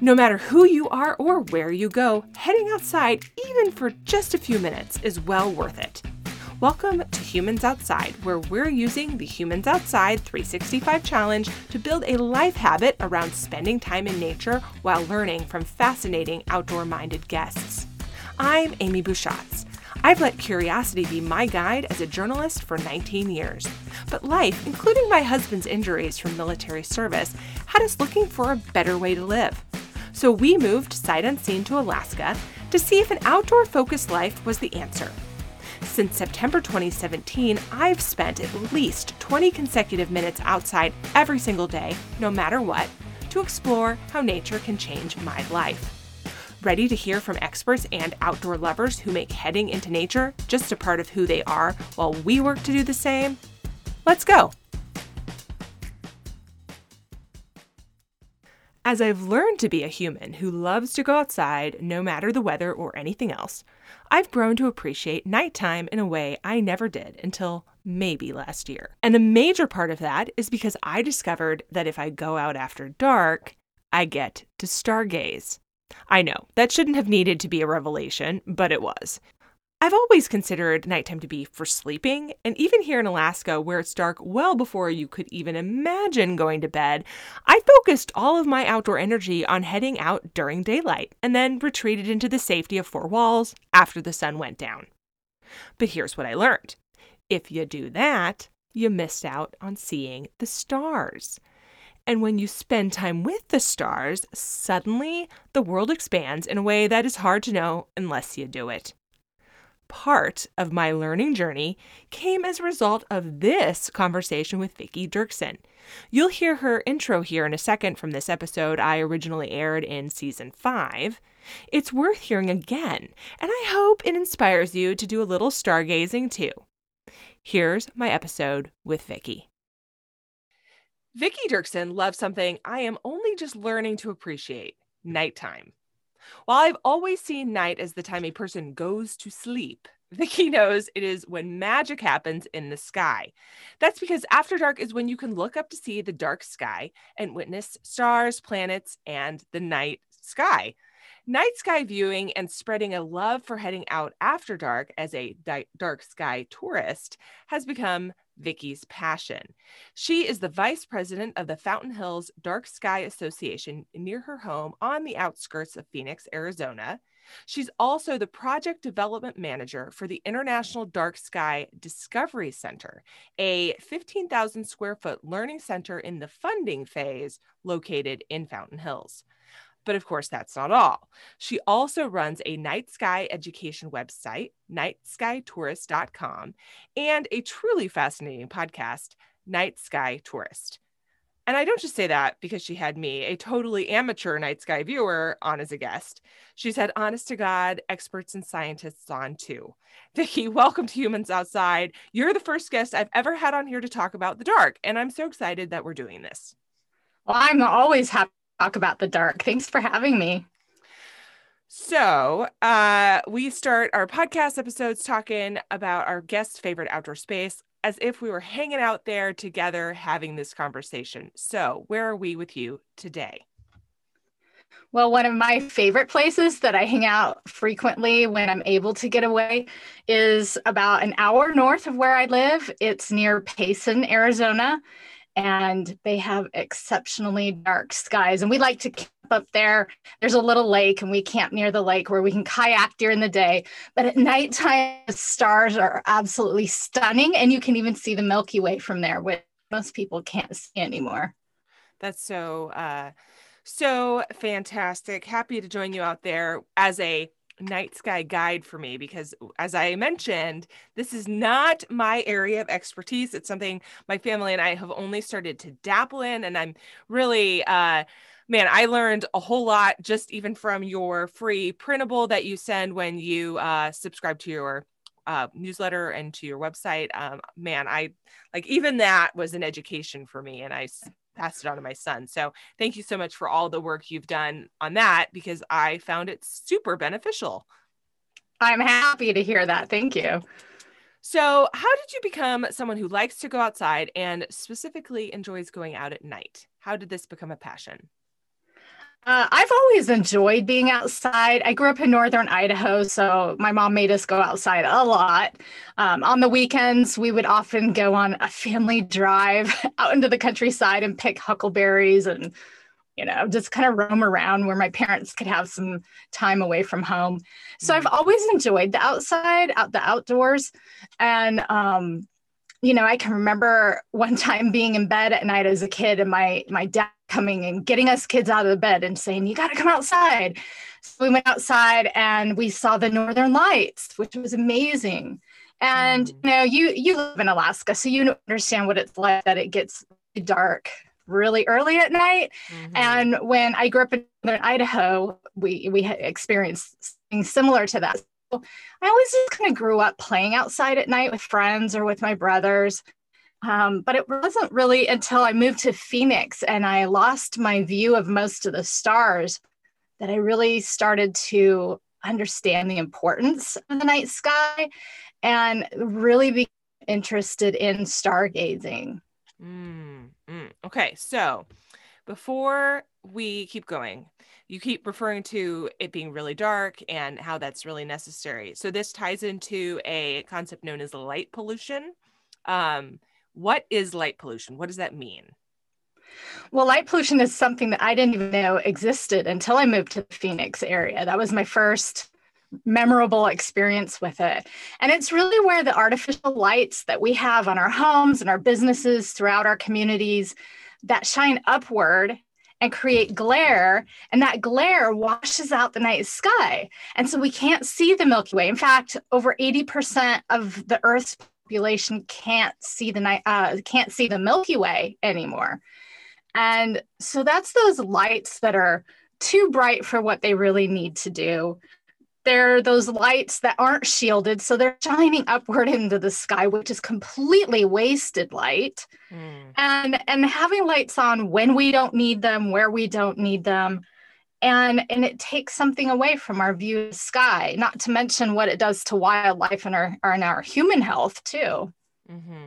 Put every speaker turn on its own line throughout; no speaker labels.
No matter who you are or where you go, heading outside, even for just a few minutes, is well worth it. Welcome to Humans Outside, where we're using the Humans Outside 365 Challenge to build a life habit around spending time in nature while learning from fascinating outdoor minded guests. I'm Amy Bushatz. I've let curiosity be my guide as a journalist for 19 years. But life, including my husband's injuries from military service, had us looking for a better way to live. So we moved sight unseen to Alaska to see if an outdoor focused life was the answer. Since September 2017, I've spent at least 20 consecutive minutes outside every single day, no matter what, to explore how nature can change my life. Ready to hear from experts and outdoor lovers who make heading into nature just a part of who they are while we work to do the same? Let's go! As I've learned to be a human who loves to go outside no matter the weather or anything else, I've grown to appreciate nighttime in a way I never did until maybe last year. And a major part of that is because I discovered that if I go out after dark, I get to stargaze. I know, that shouldn't have needed to be a revelation, but it was. I've always considered nighttime to be for sleeping, and even here in Alaska, where it's dark well before you could even imagine going to bed, I focused all of my outdoor energy on heading out during daylight and then retreated into the safety of four walls after the sun went down. But here's what I learned if you do that, you missed out on seeing the stars. And when you spend time with the stars, suddenly the world expands in a way that is hard to know unless you do it. Part of my learning journey came as a result of this conversation with Vicky Derksen. You'll hear her intro here in a second from this episode I originally aired in season 5. It's worth hearing again, and I hope it inspires you to do a little stargazing too. Here's my episode with Vicky. Vicky Derksen loves something I am only just learning to appreciate nighttime. While I've always seen night as the time a person goes to sleep, Vicky knows it is when magic happens in the sky. That's because after dark is when you can look up to see the dark sky and witness stars, planets, and the night sky. Night sky viewing and spreading a love for heading out after dark as a di- dark sky tourist has become Vicky's passion. She is the vice president of the Fountain Hills Dark Sky Association near her home on the outskirts of Phoenix, Arizona. She's also the project development manager for the International Dark Sky Discovery Center, a 15,000 square foot learning center in the funding phase located in Fountain Hills. But of course, that's not all. She also runs a night sky education website, nightskytourist.com, and a truly fascinating podcast, Night Sky Tourist. And I don't just say that because she had me, a totally amateur night sky viewer, on as a guest. She's had honest to God experts and scientists on too. Vicky, welcome to Humans Outside. You're the first guest I've ever had on here to talk about the dark, and I'm so excited that we're doing this.
Well, I'm always happy talk about the dark. Thanks for having me.
So, uh, we start our podcast episodes talking about our guest's favorite outdoor space as if we were hanging out there together having this conversation. So, where are we with you today?
Well, one of my favorite places that I hang out frequently when I'm able to get away is about an hour north of where I live. It's near Payson, Arizona and they have exceptionally dark skies. And we like to camp up there. There's a little lake, and we camp near the lake where we can kayak during the day. But at nighttime, the stars are absolutely stunning, and you can even see the Milky Way from there, which most people can't see anymore.
That's so uh so fantastic. Happy to join you out there as a night sky guide for me because as i mentioned this is not my area of expertise. It's something my family and i have only started to dabble in and i'm really uh man i learned a whole lot just even from your free printable that you send when you uh subscribe to your uh, newsletter and to your website. Um, man i like even that was an education for me and i passed it on to my son. So thank you so much for all the work you've done on that because I found it super beneficial.
I'm happy to hear that. Thank you.
So, how did you become someone who likes to go outside and specifically enjoys going out at night? How did this become a passion?
Uh, I've always enjoyed being outside. I grew up in northern Idaho, so my mom made us go outside a lot. Um, on the weekends, we would often go on a family drive out into the countryside and pick huckleberries and, you know, just kind of roam around where my parents could have some time away from home. So I've mm. always enjoyed the outside, out the outdoors, and um, you know, I can remember one time being in bed at night as a kid and my my dad coming and getting us kids out of the bed and saying, You got to come outside. So we went outside and we saw the northern lights, which was amazing. And mm. you know, you you live in Alaska, so you understand what it's like that it gets dark really early at night. Mm-hmm. And when I grew up in Idaho, we we had experienced things similar to that. So I always just kind of grew up playing outside at night with friends or with my brothers. Um, but it wasn't really until I moved to Phoenix and I lost my view of most of the stars that I really started to understand the importance of the night sky and really be interested in stargazing.
Mm, mm. Okay, so before we keep going, you keep referring to it being really dark and how that's really necessary. So this ties into a concept known as light pollution. Um, what is light pollution? What does that mean?
Well, light pollution is something that I didn't even know existed until I moved to the Phoenix area. That was my first memorable experience with it. And it's really where the artificial lights that we have on our homes and our businesses throughout our communities that shine upward and create glare and that glare washes out the night sky and so we can't see the milky way in fact over 80% of the earth's population can't see the night uh, can't see the milky way anymore. And so that's those lights that are too bright for what they really need to do. They're those lights that aren't shielded so they're shining upward into the sky which is completely wasted light. Mm. and and having lights on when we don't need them where we don't need them and and it takes something away from our view of sky not to mention what it does to wildlife and our and our human health too
mm-hmm.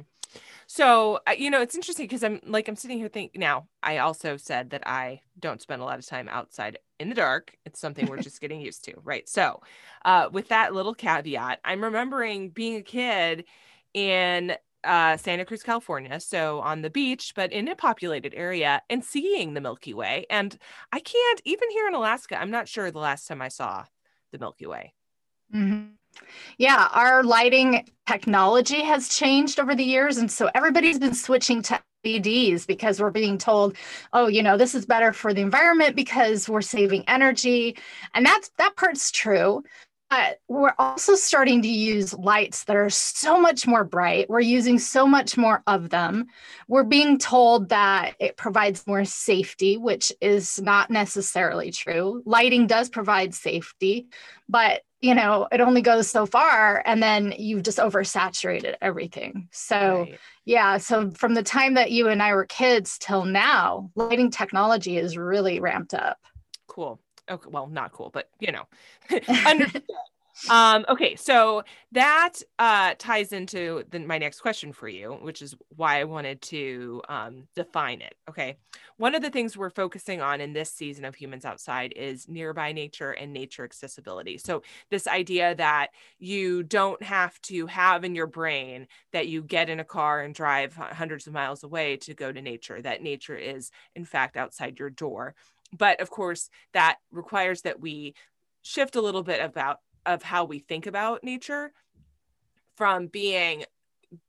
So, you know, it's interesting because I'm like, I'm sitting here thinking now, I also said that I don't spend a lot of time outside in the dark. It's something we're just getting used to. Right. So, uh, with that little caveat, I'm remembering being a kid in uh, Santa Cruz, California. So on the beach, but in a populated area and seeing the Milky Way. And I can't, even here in Alaska, I'm not sure the last time I saw the Milky Way.
Mm-hmm. Yeah, our lighting technology has changed over the years. And so everybody's been switching to LEDs because we're being told, oh, you know, this is better for the environment because we're saving energy. And that's that part's true. But we're also starting to use lights that are so much more bright. We're using so much more of them. We're being told that it provides more safety, which is not necessarily true. Lighting does provide safety, but you know, it only goes so far and then you've just oversaturated everything. So, right. yeah, so from the time that you and I were kids till now, lighting technology is really ramped up.
Cool. Okay, well, not cool, but you know, um okay so that uh ties into the, my next question for you which is why i wanted to um define it okay? One of the things we're focusing on in this season of humans outside is nearby nature and nature accessibility. So this idea that you don't have to have in your brain that you get in a car and drive hundreds of miles away to go to nature that nature is in fact outside your door but of course that requires that we shift a little bit about of how we think about nature from being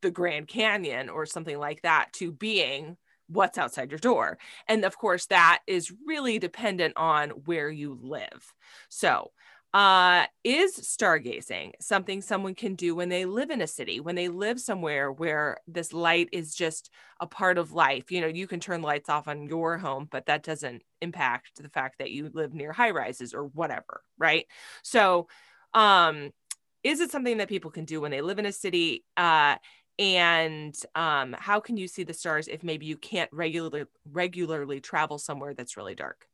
the Grand Canyon or something like that to being what's outside your door. And of course, that is really dependent on where you live. So, uh, is stargazing something someone can do when they live in a city, when they live somewhere where this light is just a part of life? You know, you can turn lights off on your home, but that doesn't impact the fact that you live near high rises or whatever, right? So, um, is it something that people can do when they live in a city? Uh, and um, how can you see the stars if maybe you can't regularly regularly travel somewhere that's really dark?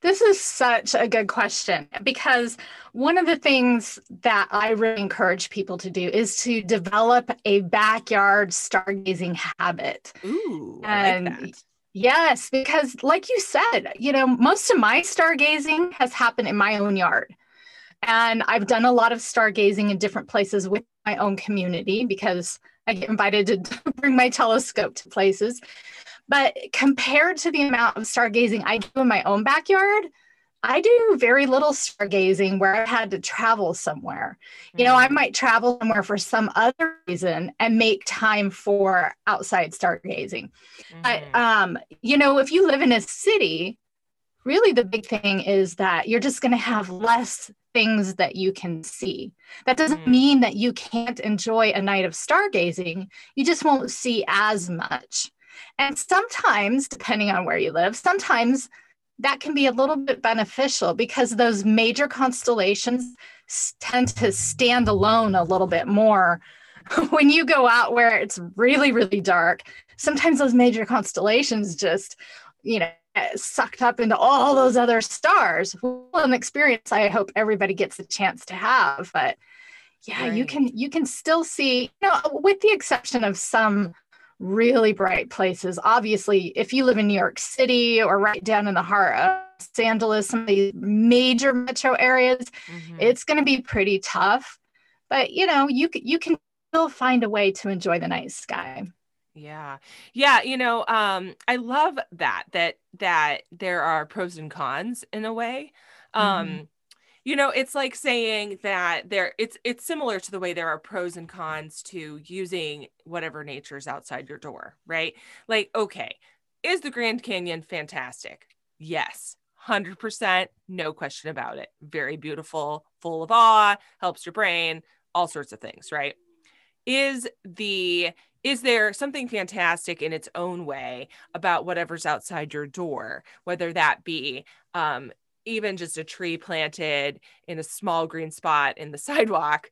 This is such a good question because one of the things that I really encourage people to do is to develop a backyard stargazing habit.
Ooh, and like
Yes, because like you said, you know, most of my stargazing has happened in my own yard. And I've done a lot of stargazing in different places with my own community because I get invited to bring my telescope to places. But compared to the amount of stargazing I do in my own backyard, I do very little stargazing where I've had to travel somewhere. You know, I mm. might travel somewhere for some other reason and make time for outside stargazing. Mm-hmm. But um, you know, if you live in a city, really the big thing is that you're just going to have less things that you can see. That doesn't mm-hmm. mean that you can't enjoy a night of stargazing. You just won't see as much. And sometimes, depending on where you live, sometimes that can be a little bit beneficial because those major constellations tend to stand alone a little bit more. when you go out where it's really, really dark, sometimes those major constellations just, you know, sucked up into all those other stars. Well, an experience I hope everybody gets a chance to have. But yeah, right. you can you can still see, you know, with the exception of some really bright places. Obviously, if you live in New York City or right down in the heart of Los Angeles, some of these major metro areas, mm-hmm. it's going to be pretty tough. But you know, you you can still find a way to enjoy the night sky.
Yeah. Yeah, you know, um I love that that that there are pros and cons in a way. Um mm-hmm you know it's like saying that there it's it's similar to the way there are pros and cons to using whatever nature's outside your door right? Like okay is the grand canyon fantastic? Yes 100% no question about it. Very beautiful full of awe helps your brain all sorts of things right? Is the is there something fantastic in its own way about whatever's outside your door whether that be um, even just a tree planted in a small green spot in the sidewalk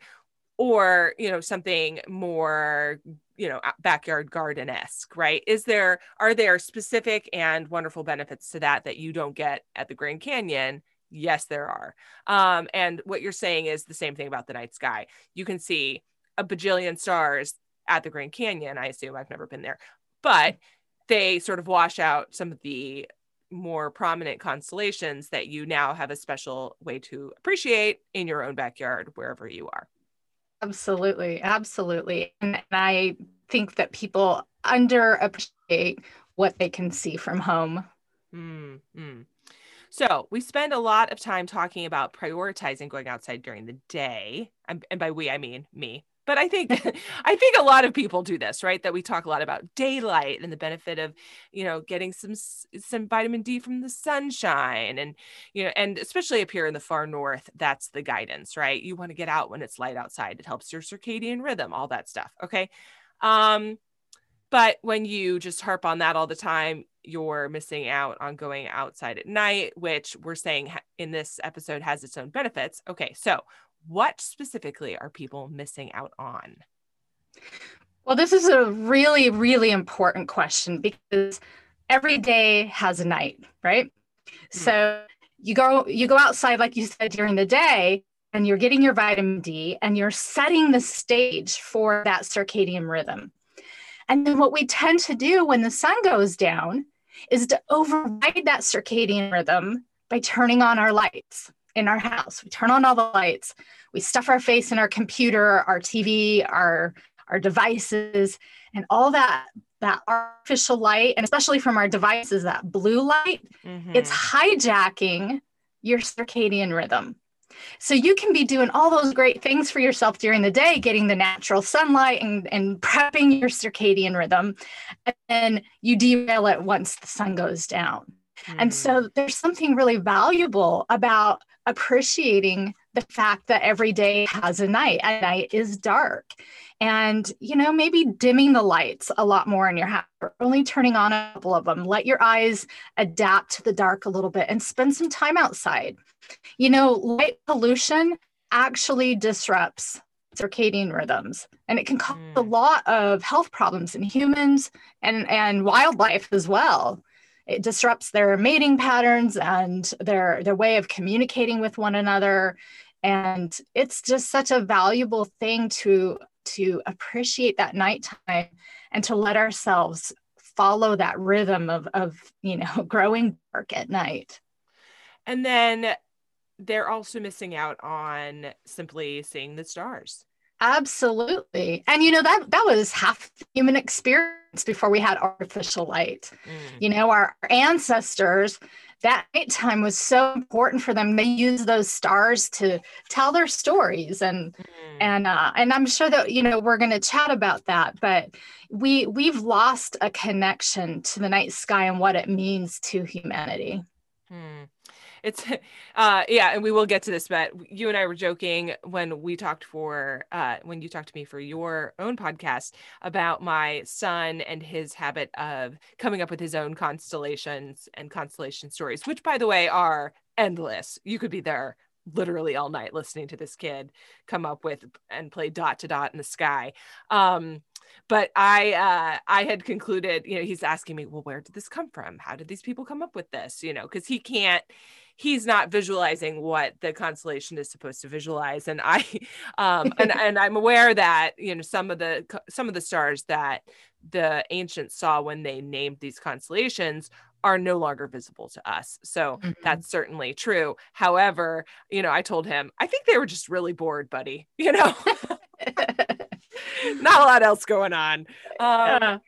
or you know something more you know backyard garden-esque right? Is there are there specific and wonderful benefits to that that you don't get at the grand canyon? Yes there are. Um, and what you're saying is the same thing about the night sky. You can see a bajillion stars at the grand canyon i assume. I've never been there. But they sort of wash out some of the more prominent constellations that you now have a special way to appreciate in your own backyard wherever you are.
Absolutely absolutely. And i think that people underappreciate what they can see from home.
Mm-hmm. so we spend a lot of time talking about prioritizing going outside during the day. And by we i mean me but i think i think a lot of people do this right that we talk a lot about daylight and the benefit of you know getting some some vitamin d from the sunshine and you know and especially up here in the far north that's the guidance right? You want to get out when it's light outside. It helps your circadian rhythm all that stuff okay? Um but when you just harp on that all the time you're missing out on going outside at night which we're saying in this episode has its own benefits. Okay so what specifically are people missing out on?
Well, this is a really, really important question because every day has a night, right? Mm-hmm. So you go you go outside like you said during the day and you're getting your vitamin D and you're setting the stage for that circadian rhythm. And then what we tend to do when the sun goes down is to override that circadian rhythm by turning on our lights in our house. We turn on all the lights. We stuff our face in our computer, our TV, our our devices, and all that that artificial light, and especially from our devices, that blue light, mm-hmm. it's hijacking your circadian rhythm. So you can be doing all those great things for yourself during the day, getting the natural sunlight and, and prepping your circadian rhythm. And then you derail it once the sun goes down. Mm. And so there's something really valuable about appreciating the fact that every day has a night and night is dark. And you know maybe dimming the lights a lot more in your house or only turning on a couple of them. Let your eyes adapt to the dark a little bit and spend some time outside. You know light pollution actually disrupts circadian rhythms and it can cause mm. a lot of health problems in humans and and wildlife as well it disrupts their mating patterns and their their way of communicating with one another. And it's just such a valuable thing to to appreciate that nighttime and to let ourselves follow that rhythm of of you know growing dark at night.
And then they're also missing out on simply seeing the stars
absolutely and you know that that was half the human experience before we had artificial light mm. you know our ancestors that nighttime was so important for them. They used those stars to tell their stories, and mm. and uh, and I'm sure that you know we're going to chat about that. But we we've lost a connection to the night sky and what it means to humanity.
Mm it's uh yeah and we will get to this but you and i were joking when we talked for uh when you talked to me for your own podcast about my son and his habit of coming up with his own constellations and constellation stories which by the way are endless. You could be there literally all night listening to this kid come up with and play dot to dot in the sky. Um but i uh i had concluded you know he's asking me well where did this come from? How did these people come up with this? You know because he can't he's not visualizing what the constellation is supposed to visualize and i um and, and i'm aware that you know some of the some of the stars that the ancients saw when they named these constellations are no longer visible to us so mm-hmm. that's certainly true. However you know i told him i think they were just really bored buddy you know? Not a lot else going on. Um, yeah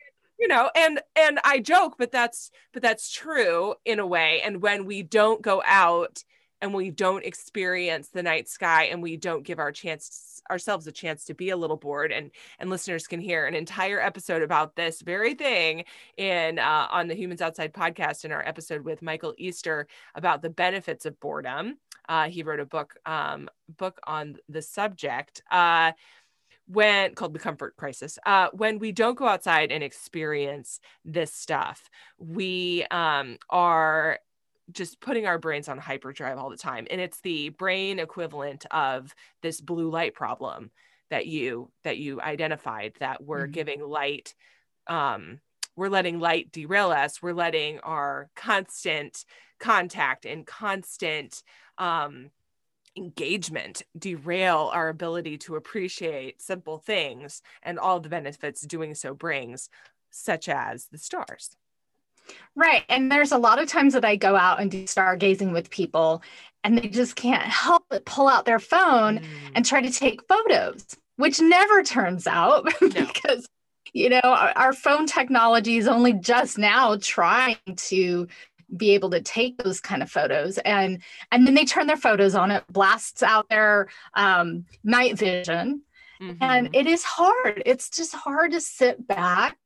you know and and i joke but that's but that's true in a way. And when we don't go out and we don't experience the night sky and we don't give our chance ourselves a chance to be a little bored and and listeners can hear an entire episode about this very thing in uh, on the humans outside podcast in our episode with michael easter about the benefits of boredom. Uh, he wrote a book um, book on the subject. Uh, when called the comfort crisis uh, when we don't go outside and experience this stuff we um, are just putting our brains on hyperdrive all the time and it's the brain equivalent of this blue light problem that you that you identified that we're mm-hmm. giving light um we're letting light derail us we're letting our constant contact and constant um engagement derail our ability to appreciate simple things and all the benefits doing so brings, such as the stars.
Right. And there's a lot of times that I go out and do stargazing with people and they just can't help but pull out their phone mm. and try to take photos, which never turns out no. because you know our, our, phone technology is only just now trying to be able to take those kind of photos. And and then they turn their photos on it blasts out their um, night vision. Mm-hmm. and it is hard. It's just hard to sit back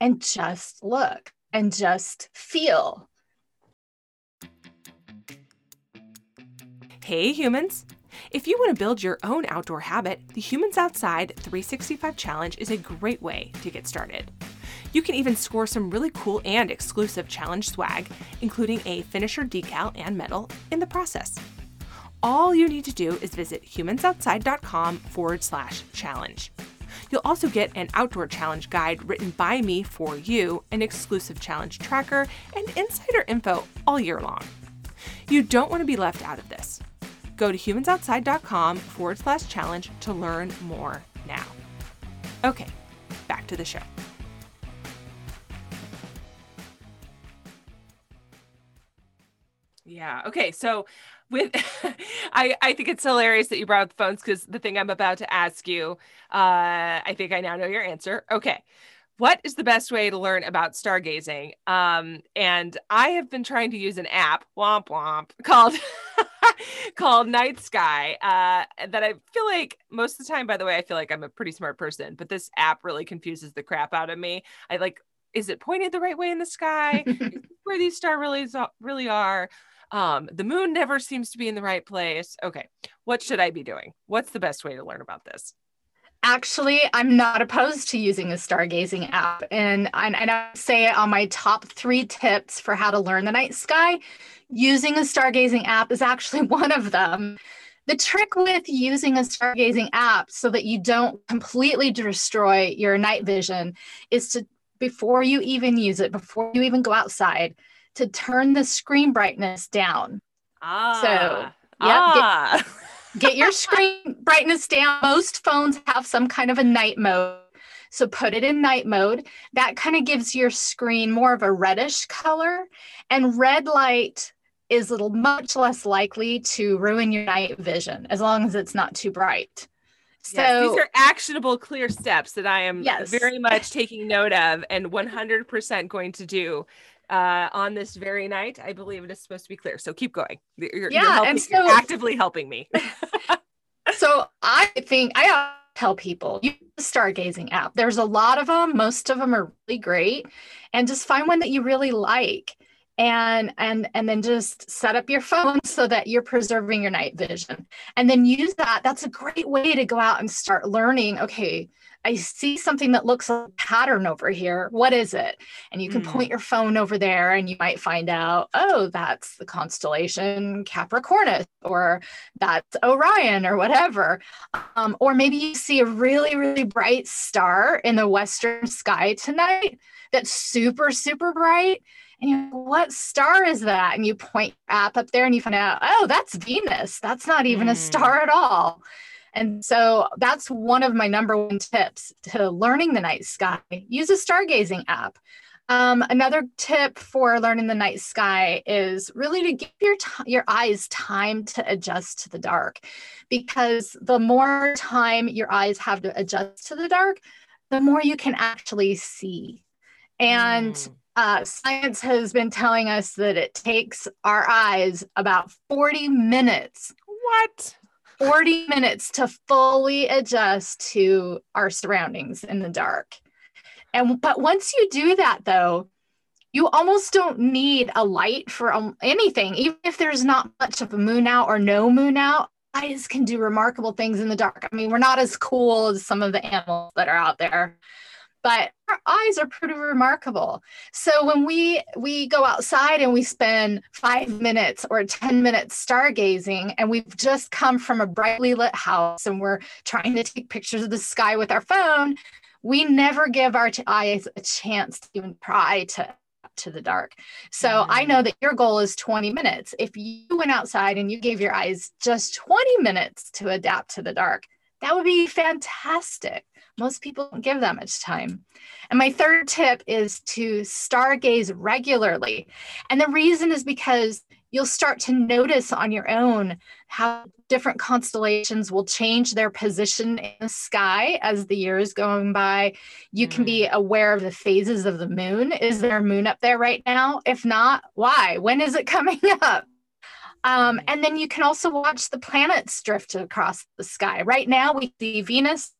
and just look and just feel.
Hey humans. If you want to build your own outdoor habit, the Humans Outside 365 Challenge is a great way to get started. You can even score some really cool and exclusive challenge swag, including a finisher decal and medal, in the process. All you need to do is visit humansoutside.com forward slash challenge. You'll also get an outdoor challenge guide written by me for you, an exclusive challenge tracker, and insider info all year long. You don't want to be left out of this. Go to humansoutside.com forward slash challenge to learn more now. Okay, back to the show. Yeah. Okay. So with I, I think it's hilarious that you brought up the phones because the thing I'm about to ask you, uh, I think I now know your answer. Okay. What is the best way to learn about stargazing? Um, and I have been trying to use an app, womp womp, called called Night Sky. Uh, that I feel like most of the time, by the way, I feel like I'm a pretty smart person, but this app really confuses the crap out of me. I like, is it pointed the right way in the sky? where these star really really are? Um, the moon never seems to be in the right place. Okay, what should I be doing? What's the best way to learn about this?
Actually, I'm not opposed to using a stargazing app. And, and, and I say it on my top three tips for how to learn the night sky, using a stargazing app is actually one of them. The trick with using a stargazing app so that you don't completely destroy your night vision is to, before you even use it, before you even go outside, to turn the screen brightness down.
Ah.
So, yep,
ah.
Get, get your screen brightness down. Most phones have some kind of a night mode. So put it in night mode. That kind of gives your screen more of a reddish color. And red light is little much less likely to ruin your night vision as long as it's not too bright.
So yes, these are actionable, clear steps that I am
yes.
very much taking note of and 100% going to do uh, on this very night. I believe it is supposed to be clear. So keep going. You're,
yeah,
you're helping,
and so
actively helping me.
so I think I tell people use the stargazing app. There's a lot of them. Most of them are really great, and just find one that you really like and and and then just set up your phone so that you're preserving your night vision and then use that that's a great way to go out and start learning okay i see something that looks like a pattern over here what is it and you can mm. point your phone over there and you might find out oh that's the constellation capricornus or that's orion or whatever um, or maybe you see a really really bright star in the western sky tonight that's super super bright and you're like, what star is that? And you point app up there and you find out, oh, that's Venus. That's not even mm. a star at all. And so that's one of my number one tips to learning the night sky. Use a stargazing app. Um, another tip for learning the night sky is really to give your t- your eyes time to adjust to the dark, because the more time your eyes have to adjust to the dark, the more you can actually see. And mm uh, science has been telling us that it takes our eyes about 40 minutes.
What?
40 minutes to fully adjust to our surroundings in the dark. And but once you do that though, you almost don't need a light for um, anything. Even if there's not much of a moon out or no moon out, eyes can do remarkable things in the dark. I mean, we're not as cool as some of the animals that are out there but our eyes are pretty remarkable so when we we go outside and we spend five minutes or 10 minutes stargazing and we've just come from a brightly lit house and we're trying to take pictures of the sky with our phone we never give our eyes a chance to even try to to the dark. So mm-hmm. I know that your goal is 20 minutes. If you went outside and you gave your eyes just 20 minutes to adapt to the dark, that would be fantastic. Most people don't give that much time. And my third tip is to stargaze regularly. And the reason is because you'll start to notice on your own how different constellations will change their position in the sky as the year is going by. You can be mm. aware of the phases of the moon. Is there a moon up there right now? If not, why? When is it coming up? Um, mm. and then you can also watch the planets drift across the sky. Right now, we see Venus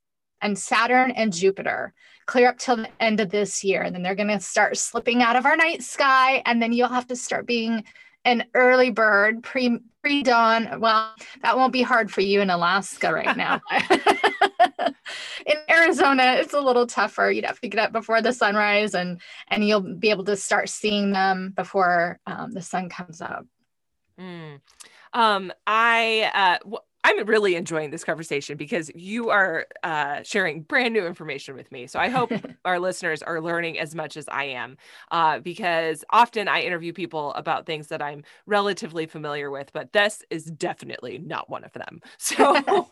and Saturn and Jupiter clear up till the end of this year. And then they're going to start slipping out of our night sky. And then you'll have to start being an early bird pre pre dawn. Well, that won't be hard for you in Alaska right now. in Arizona, it's a little tougher. You'd have to get up before the sunrise, and and you'll be able to start seeing them before um, the sun comes up.
Mm. Um, I uh, w- I'm really enjoying this conversation because you are uh, sharing brand new information with me. So I hope our listeners are learning as much as I am, uh, because often I interview people about things that I'm relatively familiar with, but this is definitely not one of them. So.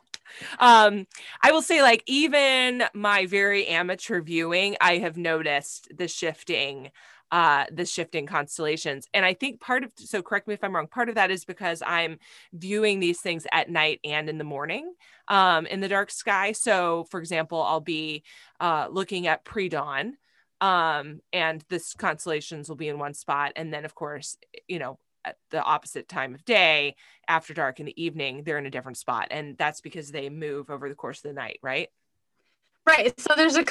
um i will say like even my very amateur viewing i have noticed the shifting uh, the shifting constellations. And I think part of, so correct me if I'm wrong, part of that is because I'm viewing these things at night and in the morning um, in the dark sky. So, for example, I'll be uh, looking at pre dawn um, and this constellations will be in one spot. And then, of course, you know, at the opposite time of day after dark in the evening, they're in a different spot. And that's because they move over the course of the night, right?
Right. So there's a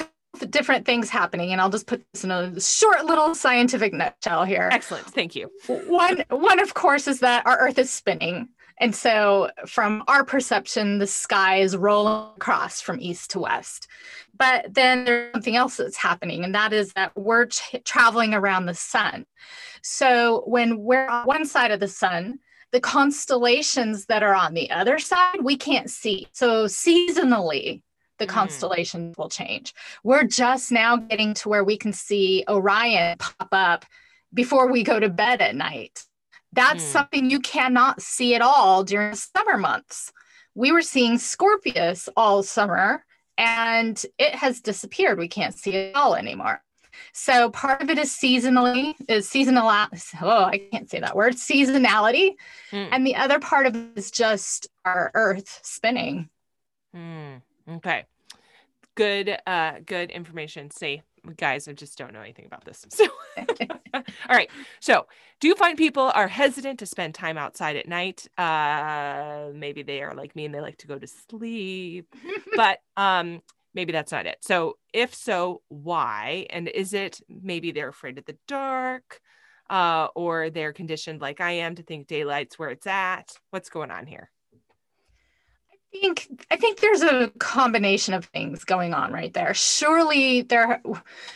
different things happening and i'll just put this in a short little scientific nutshell here.
Excellent. Thank you.
One one of course is that our earth is spinning. And so from our perception the sky is rolling across from east to west. But then there's something else that's happening and that is that we're traveling around the sun. So when we're on one side of the sun the constellations that are on the other side we can't see. So seasonally the mm. constellations will change. We're just now getting to where we can see Orion pop up before we go to bed at night. That's mm. something you cannot see at all during summer months. We were seeing Scorpius all summer and it has disappeared. We can't see it all anymore. So part of it is seasonally, is seasonal. Oh, I can't say that word. Seasonality, mm. and the other part of it is just our Earth spinning.
Mm. Okay, good, uh, good information. See, guys, I just don't know anything about this. So, all right. So, do you find people are hesitant to spend time outside at night? Uh, maybe they are like me and they like to go to sleep, but um, maybe that's not it. So, if so, why? And is it maybe they're afraid of the dark, uh, or they're conditioned like I am to think daylight's where it's at? What's going on here?
Think I think there's a combination of things going on right there. Surely there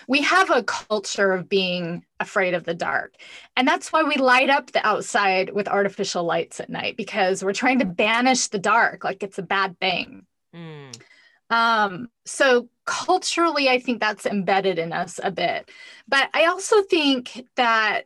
we have a culture of being afraid of the dark. And that's why we light up the outside with artificial lights at night because we're trying to banish the dark like it's a bad thing. Mm. Um, so culturally I think that's embedded in us a bit. But I also think that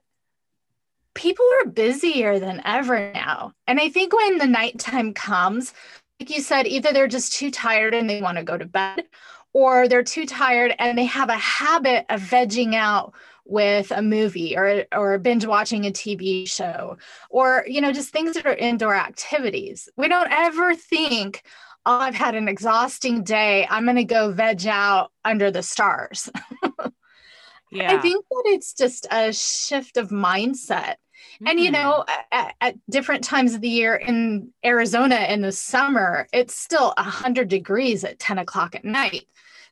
people are busier than ever now. And I think when the nighttime comes, like you said, either they're just too tired and they want to go to bed, or they're too tired and they have a habit of vegging out with a movie or or binge watching a TV show or you know just things that are indoor activities. We don't ever think, "Oh, I've had an exhausting day. I'm going to go veg out under the stars." yeah. I think that it's just a shift of mindset Mm-hmm. And you know, mm. at, at, different times of the year in Arizona in the summer, it's still 100 degrees at 10 o'clock at night.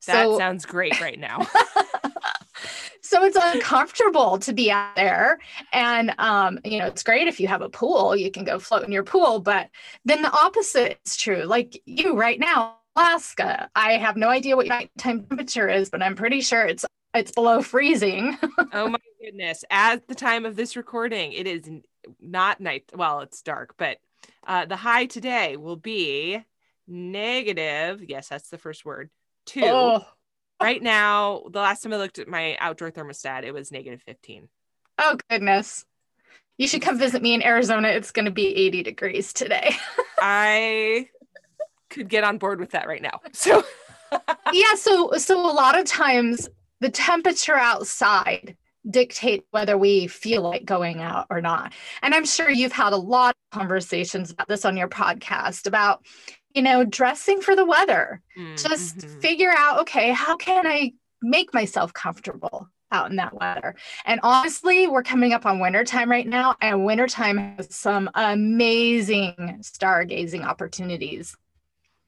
That so, sounds great right now.
so it's uncomfortable to be out there. And, um, you know, it's great if you have a pool, you can go float in your pool. But then the opposite is true. Like you right now, Alaska, I have no idea what your nighttime temperature is, but I'm pretty sure it's it's below freezing.
oh my goodness. At the time of this recording, it is not night. Well, it's dark, but uh, the high today will be negative. Yes, that's the first word. Two. Oh. Right now, the last time I looked at my outdoor thermostat, it was negative 15.
Oh, goodness. You should come visit me in Arizona. It's going to be 80 degrees today.
I could get on board with that right now. So,
yeah. So, so a lot of times the temperature outside dictate whether we feel like going out or not. And I'm sure you've had a lot of conversations about this on your podcast about, you know, dressing for the weather. Mm-hmm. Just figure out, okay, how can I make myself comfortable out in that weather? And honestly, we're coming up on wintertime right now, and wintertime has some amazing stargazing opportunities.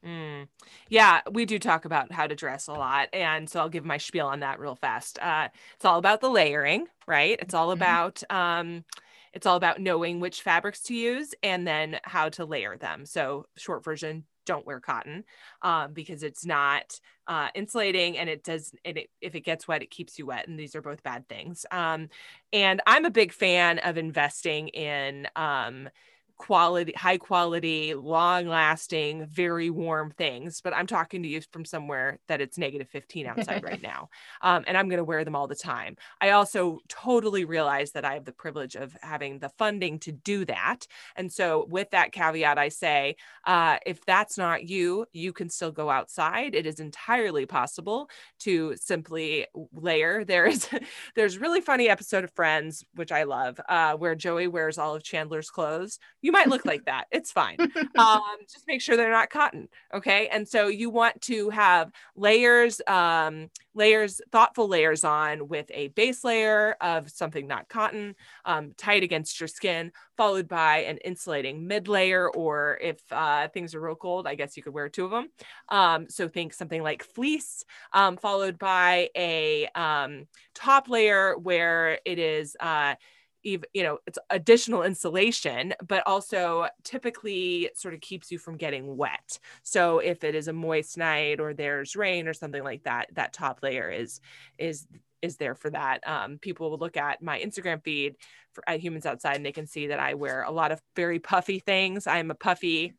Mm. Yeah, we do talk about how to dress a lot. And so I'll give my spiel on that real fast. Uh, it's all about the layering, right? It's all mm-hmm. about, um, it's all about knowing which fabrics to use and then how to layer them. So, short version, don't wear cotton um, because it's not uh, insulating and it does and it, if it gets wet it keeps you wet and these are both bad things um, and i'm a big fan of investing in um, quality, high quality, long lasting, very warm things. But I'm talking to you from somewhere that it's negative 15 outside right now. Um, and I'm going to wear them all the time. I also totally realize that I have the privilege of having the funding to do that. And so, with that caveat, I say uh, if that's not you, you can still go outside. It is entirely possible to simply layer. There's there's really funny episode of Friends, which I love, uh, where Joey wears all of Chandler's clothes you might look like that. It's fine. Um, just make sure they're not cotton. Okay. And so you want to have layers, um, layers, thoughtful layers on with a base layer of something not cotton, um, tight against your skin, followed by an insulating mid layer. Or if uh, things are real cold, I guess you could wear two of them. Um, so think something like fleece, um, followed by a um, top layer where it is. Uh, even you know it's additional insulation but also typically sort of keeps you from getting wet. So if it is a moist night or there's rain or something like that that top layer is is is there for that. Um, people will look at my instagram feed for at humans outside and they can see that i wear a lot of very puffy things. I'm a puffy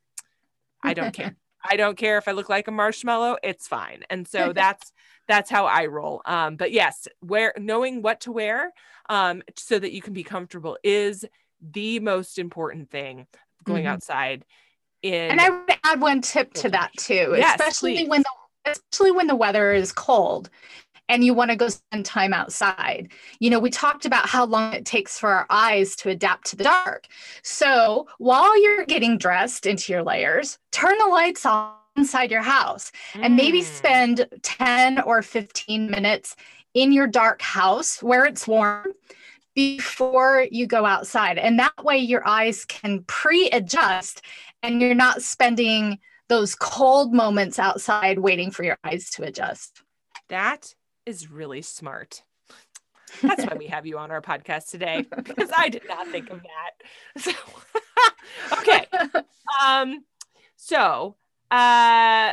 i don't care I don't care if I look like a marshmallow, it's fine. And so that's that's how I roll. Um, but yes, wear knowing what to wear um, so that you can be comfortable is the most important thing going mm-hmm. outside. In
and I would add one tip to that too, yes, especially please. when the especially when the weather is cold and you want to go spend time outside. You know, we talked about how long it takes for our eyes to adapt to the dark. So while you're getting dressed into your layers, turn the lights on inside your house and maybe mm. spend 10 or 15 minutes in your dark house where it's warm before you go outside. And that way your eyes can pre adjust and you're not spending those cold moments outside waiting for your eyes to adjust.
That is really smart. That's why we have you on our podcast today because I did not think of that. So, okay. Um, so uh,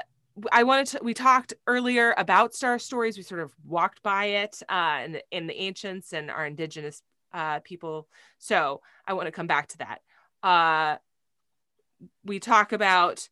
I wanted to. We talked earlier about star stories. We sort of walked by it uh, in the in the ancients and our indigenous uh, people. So I want to come back to that. Uh, we talk about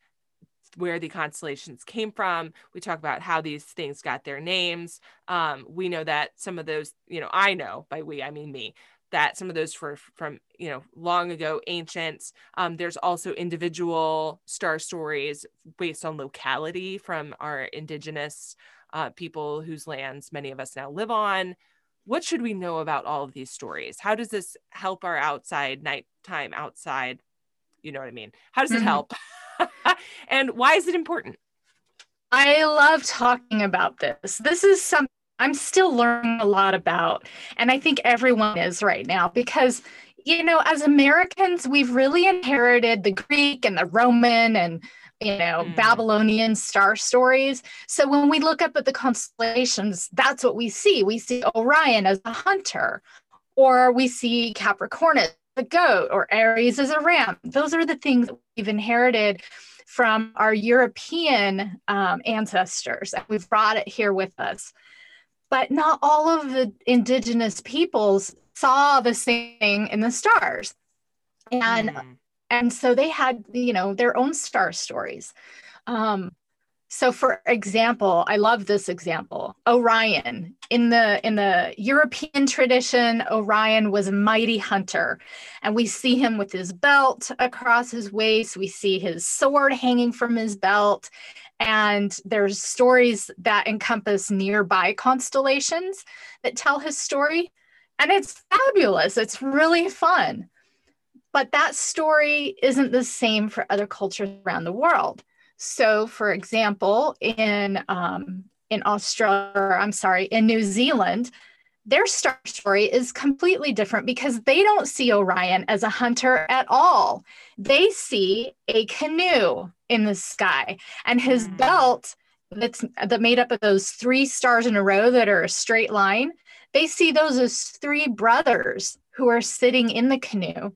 where the constellations came from. We talk about how these things got their names. Um, we know that some of those, you know, I know by we, I mean me, that some of those were from, you know, long ago, ancient. Um, there's also individual star stories based on locality from our indigenous uh, people whose lands many of us now live on. What should we know about all of these stories? How does this help our outside nighttime outside? You know what I mean? How does it mm-hmm. help? and why is it important?
I love talking about this. This is something I'm still learning a lot about. And I think everyone is right now because, you know, as Americans, we've really inherited the Greek and the Roman and you know, mm. Babylonian star stories. So when we look up at the constellations, that's what we see. We see Orion as a hunter, or we see Capricornus a goat or Aries is a ram. Those are the things that we've inherited from our European um, ancestors, and we've brought it here with us. But not all of the indigenous peoples saw the same thing in the stars, and mm. and so they had you know their own star stories. Um, so for example, I love this example. Orion. In the in the European tradition, Orion was a mighty hunter. And we see him with his belt across his waist. We see his sword hanging from his belt. And there's stories that encompass nearby constellations that tell his story. And it's fabulous. It's really fun. But that story isn't the same for other cultures around the world. So, for example, in um, in Australia, I'm sorry, in New Zealand, their star story is completely different because they don't see Orion as a hunter at all. They see a canoe in the sky, and his mm. belt that's that made up of those three stars in a row that are a straight line. They see those as three brothers who are sitting in the canoe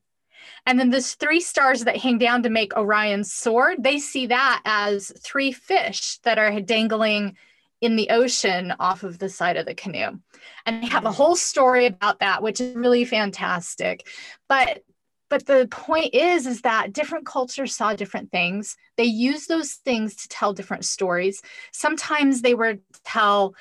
and then this three stars that hang down to make Orion's sword, they see that as three fish that are dangling in the ocean off of the side of the canoe. And they have a mm. whole story about that, which is really fantastic. But but the point is is that different cultures saw different things they use those things to tell different stories sometimes they would tell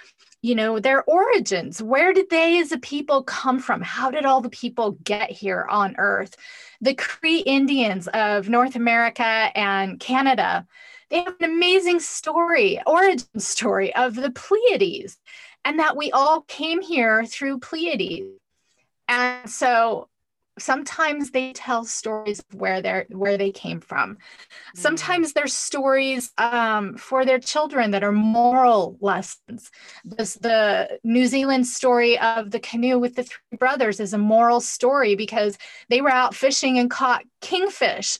you know their origins. Where did they as a people come from? How did all the people get here on earth? The cree indians of north america and canada. They have an amazing story origin story of the pleiades and that we all came here through pleiades. And so sometimes they tell stories of where they're where they came from mm-hmm. sometimes there's stories um, for their children that are moral lessons this the new zealand story of the canoe with the three brothers is a moral story because they were out fishing and caught kingfish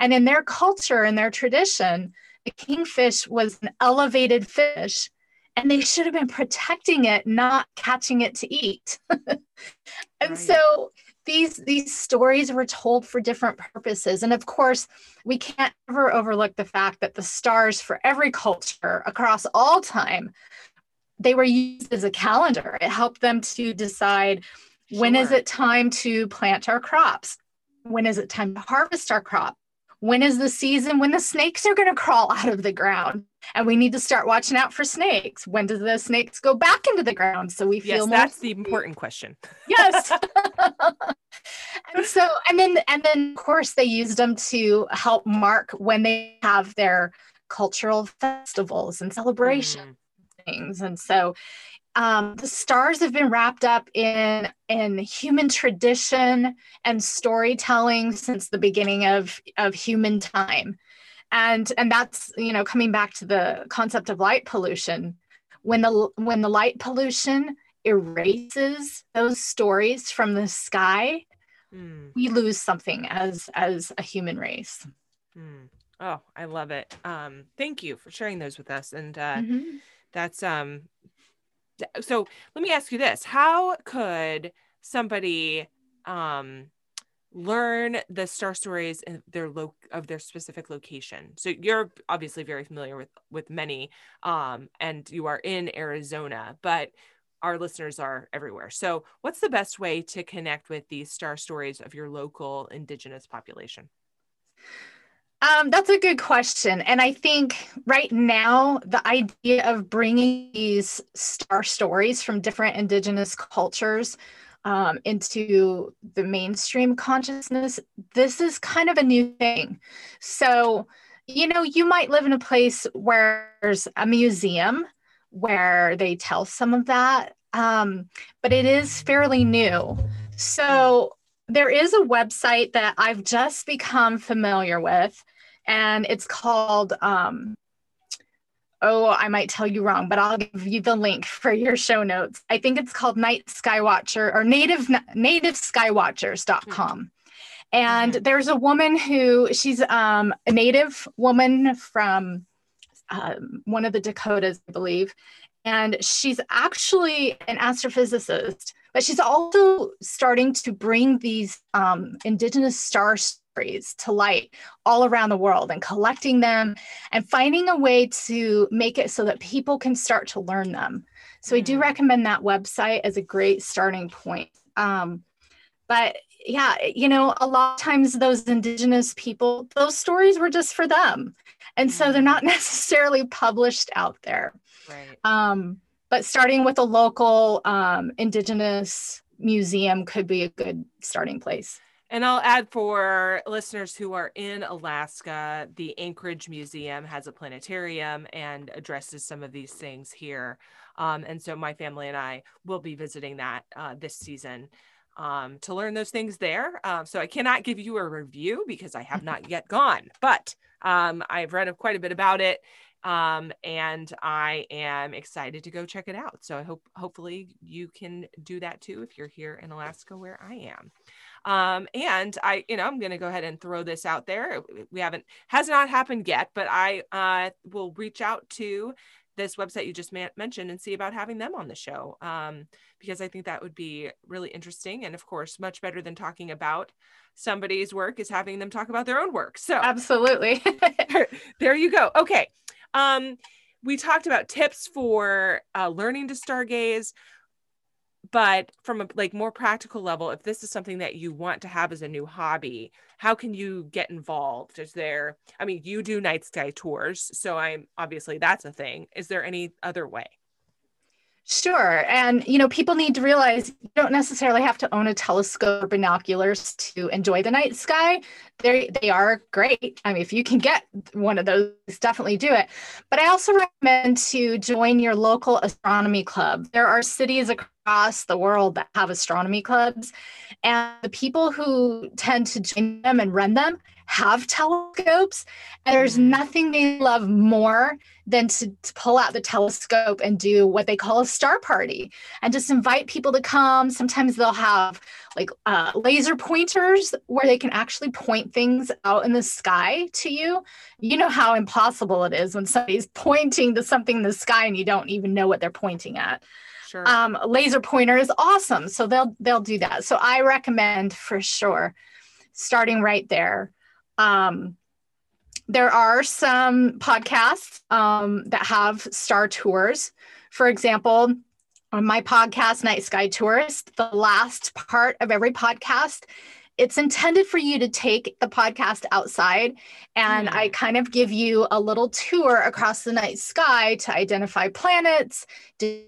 and in their culture and their tradition the kingfish was an elevated fish and they should have been protecting it not catching it to eat and right. so these these stories were told for different purposes. And of course we can't ever overlook the fact that the stars for every culture across all time they were used as a calendar. It helped them to decide sure. when is it time to plant our crops? When is it time to harvest our crop when is the season? When the snakes are going to crawl out of the ground. And we need to start watching out for snakes. When do the snakes go back into the ground? So we feel
yes that's the important question.
Yes. And so and then and then of course they used them to help mark when they have their cultural festivals and celebrations mm. things. And so um, the stars have been wrapped up in in human tradition and storytelling since the beginning of of human time and and that's you know coming back to the concept of light pollution when the when the light pollution erases those stories from the sky mm. we lose something as as a human race
mm. oh i love it um thank you for sharing those with us and uh mm-hmm. that's um so let me ask you this. How could somebody um learn the star stories in their lo- of their specific location? So you're obviously very familiar with with many um and you are in arizona but our listeners are everywhere. So what's the best way to connect with these star stories of your local indigenous population
um, that's a good question. And I think right now, the idea of bringing these star stories from different Indigenous cultures um, into the mainstream consciousness, this is kind of a new thing. So, you know, you might live in a place where there's a museum where they tell some of that, um, but it is fairly new. So, there is a website that I've just become familiar with, and it's called, um, oh, I might tell you wrong, but I'll give you the link for your show notes. I think it's called Night Skywatcher or native nativeskywatchers.com. Mm-hmm. And there's a woman who she's um, a native woman from um, one of the Dakotas, I believe. And she's actually an astrophysicist but she's also starting to bring these um, indigenous star stories to light all around the world and collecting them and finding a way to make it so that people can start to learn them. So. I do mm. recommend that website as a great starting point. Um, but yeah, you know, a lot of times those indigenous people, those stories were just for them. And so they're mm. not necessarily published out there. Right. Um, but starting with a local um, indigenous museum could be a good starting place.
And I'll add for listeners who are in Alaska, the Anchorage Museum has a planetarium and addresses some of these things here. Um, and so my family and I will be visiting that uh, this season um, to learn those things there. Um, so I cannot give you a review because I have not yet gone, but um, I've read quite a bit about it um, and I am excited to go check it out. So I hope hopefully you can do that too if you're here in Alaska where I am. Um, and I, you know, I'm going to go ahead and throw this out there. We haven't has not happened yet, but I uh, will reach out to this website you just ma- mentioned and see about having them on the show um, because I think that would be really interesting and of course much better than talking about somebody's work is having them talk about their own work. So
absolutely,
there, there you go. Okay, um, we talked about tips for uh, learning to stargaze, but from a like more practical level, if this is something that you want to have as a new hobby, how can you get involved? Is there? I mean, you do night sky tours, so I'm obviously that's a thing. Is there any other way?
Sure. And, you know, people need to realize you don't necessarily have to own a telescope or binoculars to enjoy the night sky. They they are great. I mean, if you can get one of those, definitely do it. But I also recommend to join your local astronomy club. There are cities across the world that have astronomy clubs, and the people who tend to join them and run them have telescopes. And there's mm-hmm. nothing they love more than to, to, pull out the telescope and do what they call a star party and just invite people to come. Sometimes they'll have like uh, laser pointers where they can actually point things out in the sky to you. You know how impossible it is when somebody's pointing to something in the sky and you don't even know what they're pointing at. Sure. Um, laser pointer is awesome, so they'll they'll do that. So I recommend for sure starting right there. Um, there are some podcasts um, that have star tours. For example, on my podcast, Night Sky Tourist, the last part of every podcast it's intended for you to take the podcast outside and mm. I kind of give you a little tour across the night sky to identify planets,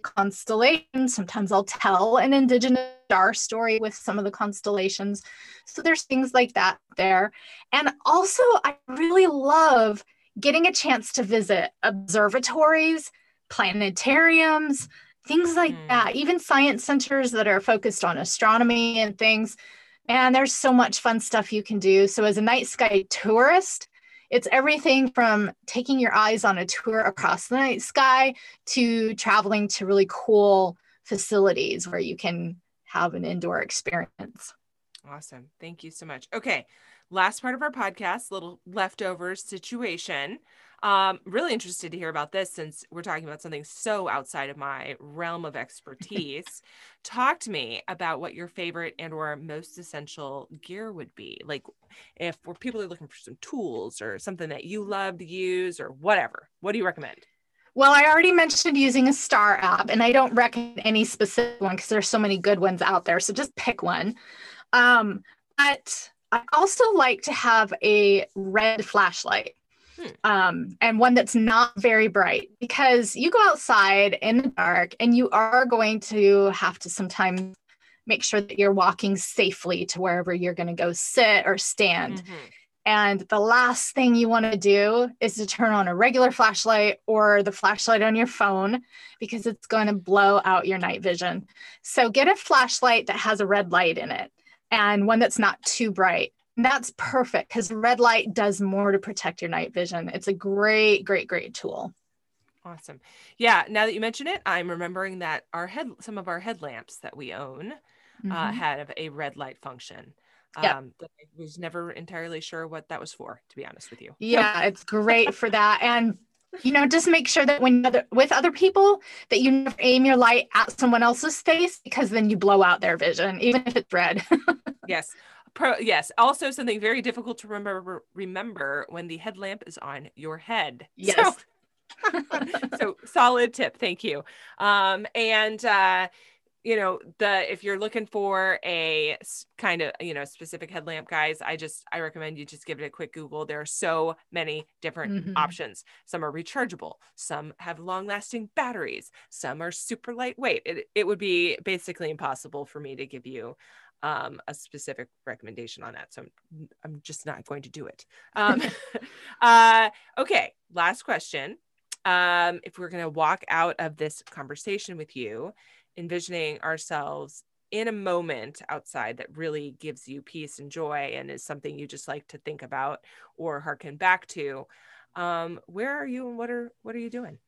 constellations. Sometimes I'll tell an indigenous star story with some of the constellations. So there's things like that there. And also, I really love getting a chance to visit observatories, planetariums, things like mm. that, even science centers that are focused on astronomy and things. And there's so much fun stuff you can do. So, as a night sky tourist, it's everything from taking your eyes on a tour across the night sky to traveling to really cool facilities where you can have an indoor experience.
Awesome. Thank you so much. Okay. Last part of our podcast, little leftover situation. Um, really interested to hear about this since we're talking about something so outside of my realm of expertise. Talk to me about what your favorite and or most essential gear would be. Like if people are looking for some tools or something that you love to use or whatever. What do you recommend?
Well, I already mentioned using a star app, and I don't recommend any specific one because there's so many good ones out there. So just pick one. Um, but I also like to have a red flashlight. Hmm. Um, and one that's not very bright because you go outside in the dark and you are going to have to sometimes make sure that you're walking safely to wherever you're going to go sit or stand. Mm-hmm. And the last thing you want to do is to turn on a regular flashlight or the flashlight on your phone because it's going to blow out your night vision. So get a flashlight that has a red light in it and one that's not too bright. That's perfect because red light does more to protect your night vision. It's a great, great, great tool.
Awesome. Yeah. Now that you mention it, I'm remembering that our head, some of our headlamps that we own, uh, mm-hmm. uh, had a red light function.
Yeah. Um,
I was never entirely sure what that was for, to be honest with you.
Yeah, it's great for that. And you know, just make sure that when other, with other people that you never aim your light at someone else's face because then you blow out their vision, even if it's red.
yes. Pro, yes. Also, something very difficult to remember remember when the headlamp is on your head.
Yes.
So, so solid tip. Thank you. Um, and uh, you know the if you're looking for a kind of you know specific headlamp guys i just i recommend you just give it a quick google there are so many different mm-hmm. options some are rechargeable some have long lasting batteries some are super lightweight it, it would be basically impossible for me to give you um, a specific recommendation on that so i'm, I'm just not going to do it. Um, uh, okay last question. Um, if we're going to walk out of this conversation with you envisioning ourselves in a moment outside that really gives you peace and joy and is something you just like to think about or hearken back to um, where are you and what are what are you doing?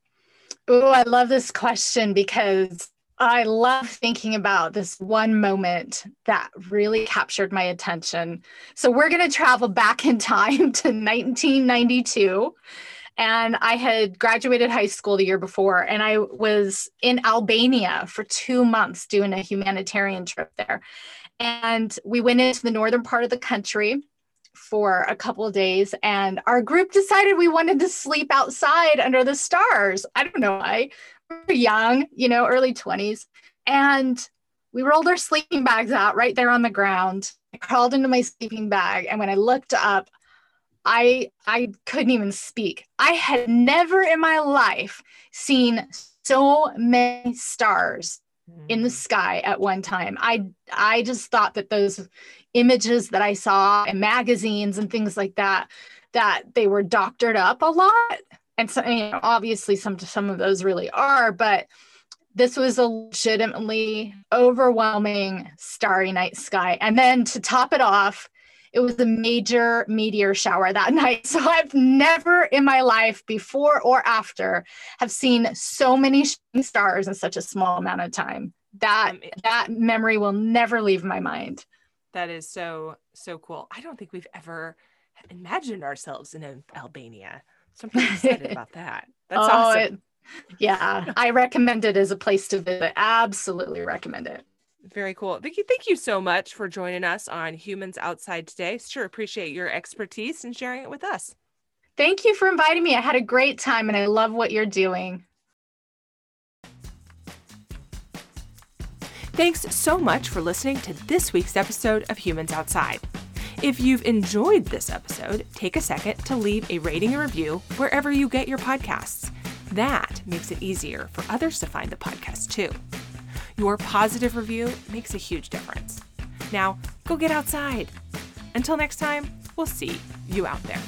Oh i love this question because i love thinking about this one moment that really captured my attention so we're going to travel back in time to 1992 and I had graduated high school the year before, and I was in Albania for two months doing a humanitarian trip there. And we went into the northern part of the country for a couple of days, and our group decided we wanted to sleep outside under the stars. I don't know why. Young, you know, early 20s. And we rolled our sleeping bags out right there on the ground. I crawled into my sleeping bag, and when I looked up, I I couldn't even speak. I had never in my life seen so many stars in the mm. sky at one time. I I just thought that those images that I saw in magazines and things like that that they were doctored up a lot. And so you know, obviously some some of those really are, but this was a legitimately overwhelming starry night sky. And then to top it off, it was a major meteor shower that night. So I've never in my life, before or after, have seen so many stars in such a small amount of time. That that memory will never leave my mind.
That is so so cool. I don't think we've ever imagined ourselves in Albania. So I'm pretty excited about that. That's oh, awesome. It,
yeah, I recommend it as a place to visit. Absolutely recommend it.
Very cool. Vicky, thank you so much for joining us on Humans Outside today. Sure appreciate your expertise and sharing it with us.
Thank you for inviting me. I had a great time and I love what you're doing.
Thanks so much for listening to this week's episode of Humans Outside. If you've enjoyed this episode, take a second to leave a rating and review wherever you get your podcasts. That makes it easier for others to find the podcast too. Your positive review makes a huge difference. Now, go get outside. Until next time, we'll see you out there.